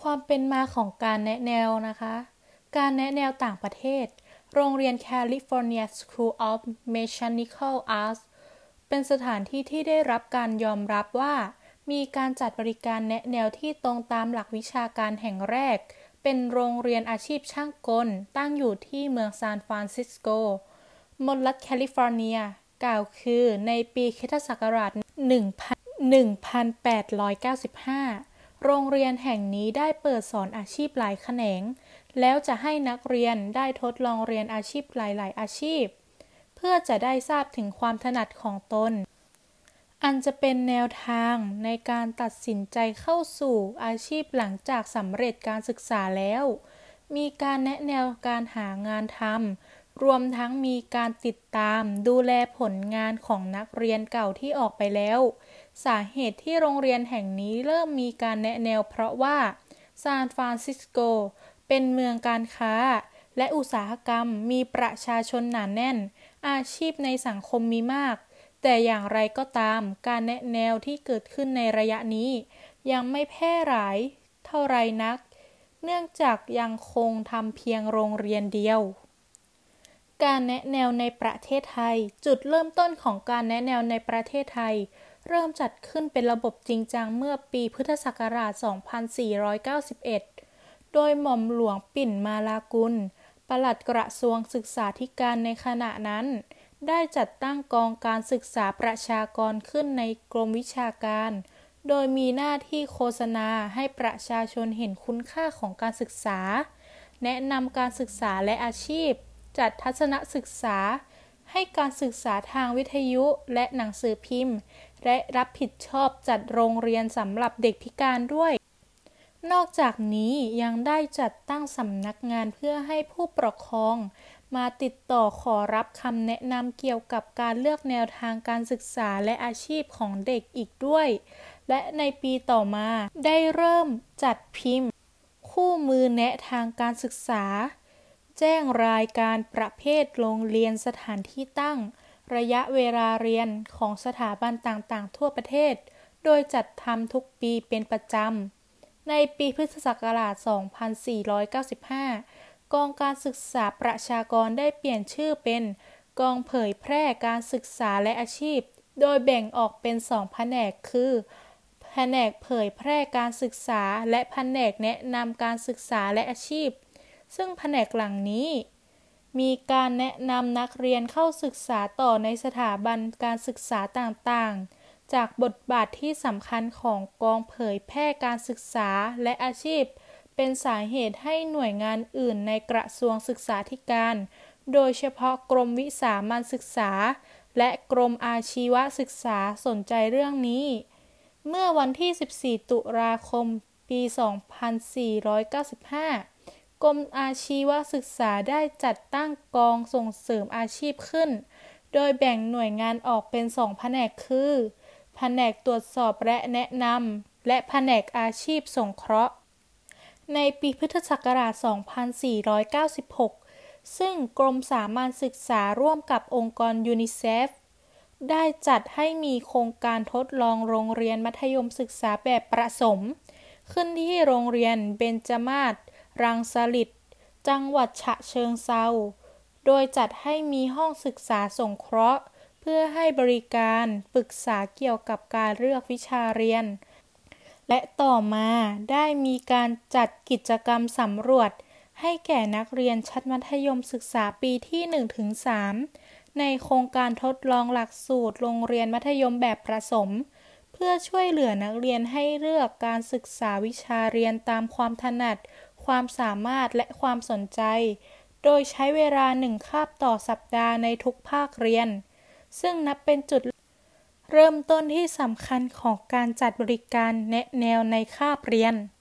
ความเป็นมาของการแนะแนวนะคะ การแนะแนวต่างประเทศ โรงเรียน California School of Mechanical Arts เป็นสถานที่ที่ได้รับการยอมรับว่า มีการจัดบริการแนะแนวที่ตรงตามหลักวิชาการแห่งแรก เป็นโรงเรียนอาชีพช่างกล ตั้งอยู่ที่เมืองซานฟรานซิสโกมลรัฐแคลิฟอร์เนีย กล่าวคือในปีคศ1895 โรงเรียนแห่งนี้ได้เปิดสอนอาชีพหลายแขนง แล้วจะให้นักเรียนได้ทดลองเรียนอาชีพหลาย ๆ อาชีพ เพื่อจะได้ทราบถึงความถนัดของตน อันจะเป็นแนวทางในการตัดสินใจเข้าสู่อาชีพหลังจากสำเร็จการศึกษาแล้ว มีการแนะแนวการหางานทำรวมทั้งมีการติดตามดูแลผลงานของนักเรียนเก่าที่ออกไปแล้ว สาเหตุที่โรงเรียนแห่งนี้เริ่มมีการแนะแนวเพราะว่าซานฟรานซิสโกเป็นเมืองการค้า และอุตสาหกรรมมีประชาชนหนาแน่น อาชีพในสังคมมีมาก แต่อย่างไรก็ตามการแนะแนวที่เกิดขึ้นในระยะนี้ ยังไม่แพร่หลายเท่าไรนัก เนื่องจากยังคงทำเพียงโรงเรียนเดียวการแนะแนวในประเทศไทย จุดเริ่มต้นของการแนะแนวในประเทศไทย เริ่มจัดขึ้นเป็นระบบจริงจังเมื่อปีพุทธศักราช 2491 โดยหม่อมหลวงปิ่นมาลากุล ปลัดกระทรวงศึกษาธิการในขณะนั้น ได้จัดตั้งกองการศึกษาประชากรขึ้นในกรมวิชาการ โดยมีหน้าที่โฆษณาให้ประชาชนเห็นคุณค่าของการศึกษา แนะนำการศึกษาและอาชีพ จัดทัศนศึกษา ให้การศึกษาทางวิทยุและหนังสือพิมพ์ และรับผิดชอบจัดโรงเรียนสำหรับเด็กพิการด้วย นอกจากนี้ยังได้จัดตั้งสำนักงานเพื่อให้ผู้ปกครอง มาติดต่อขอรับคำแนะนำเกี่ยวกับการเลือกแนวทางการศึกษาและอาชีพของเด็กอีกด้วย และในปีต่อมาได้เริ่มจัดพิมพ์ คู่มือแนะทางการศึกษา แจ้งรายการประเภทโรงเรียนสถานที่ตั้ง ระยะเวลาเรียนของสถาบันต่างๆ ทั่วประเทศ โดยจัดทำทุกปีเป็นประจำ ในปีพุทธศักราช 2495 กองการศึกษาประชากรได้เปลี่ยนชื่อเป็น กองเผยแพร่การศึกษาและอาชีพ โดยแบ่งออกเป็นสองแผนกคือแผนกเผยแพร่การศึกษาและแผนกแนะนำการศึกษาและอาชีพ ซึ่งแผนกหลังนี้ มีการแนะนำนักเรียนเข้าศึกษาต่อในสถาบันการศึกษาต่างๆ จากบทบาทที่สำคัญของกองเผยแพร่การศึกษาและอาชีพ เป็นสาเหตุให้หน่วยงานอื่นในกระทรวงศึกษาธิการ โดยเฉพาะกรมวิสามันศึกษา และกรมอาชีวศึกษาสนใจเรื่องนี้ เมื่อวันที่ 14 ตุลาคม ปี 2495 กรมอาชีวศึกษาได้จัดตั้งกองส่งเสริมอาชีพขึ้น โดยแบ่งหน่วยงานออกเป็นสองแผนกคือ แผนกตรวจสอบและแนะนำ และแผนกอาชีพสงเคราะห์ ในปีพุทธศักราช 2496 ซึ่งกรมสามัญศึกษาร่วมกับองค์กรยูนิเซฟได้จัดให้มีโครงการทดลองโรงเรียนมัธยมศึกษาแบบประสม ขึ้นที่โรงเรียนเบญจมราชรังสฤษฎิ์จังหวัดฉะเชิงเทราโดยจัดให้มีห้องศึกษาสงเคราะห์ เพื่อให้บริการปรึกษาเกี่ยวกับการเลือกวิชาเรียน และต่อมาได้มีการจัดกิจกรรมสำรวจ ให้แก่นักเรียนชั้นมัธยมศึกษาปีที่ 1-3 ในโครงการทดลองหลักสูตรโรงเรียนมัธยมแบบประสม เพื่อช่วยเหลือนักเรียนให้เลือกการศึกษาวิชาเรียนตามความถนัด ความสามารถและความสนใจ โดยใช้เวลาหนึ่งคาบต่อสัปดาห์ในทุกภาคเรียน ซึ่งนับเป็นจุดเริ่มต้นที่สำคัญของการจัดบริการแนะแนวในคาบเรียน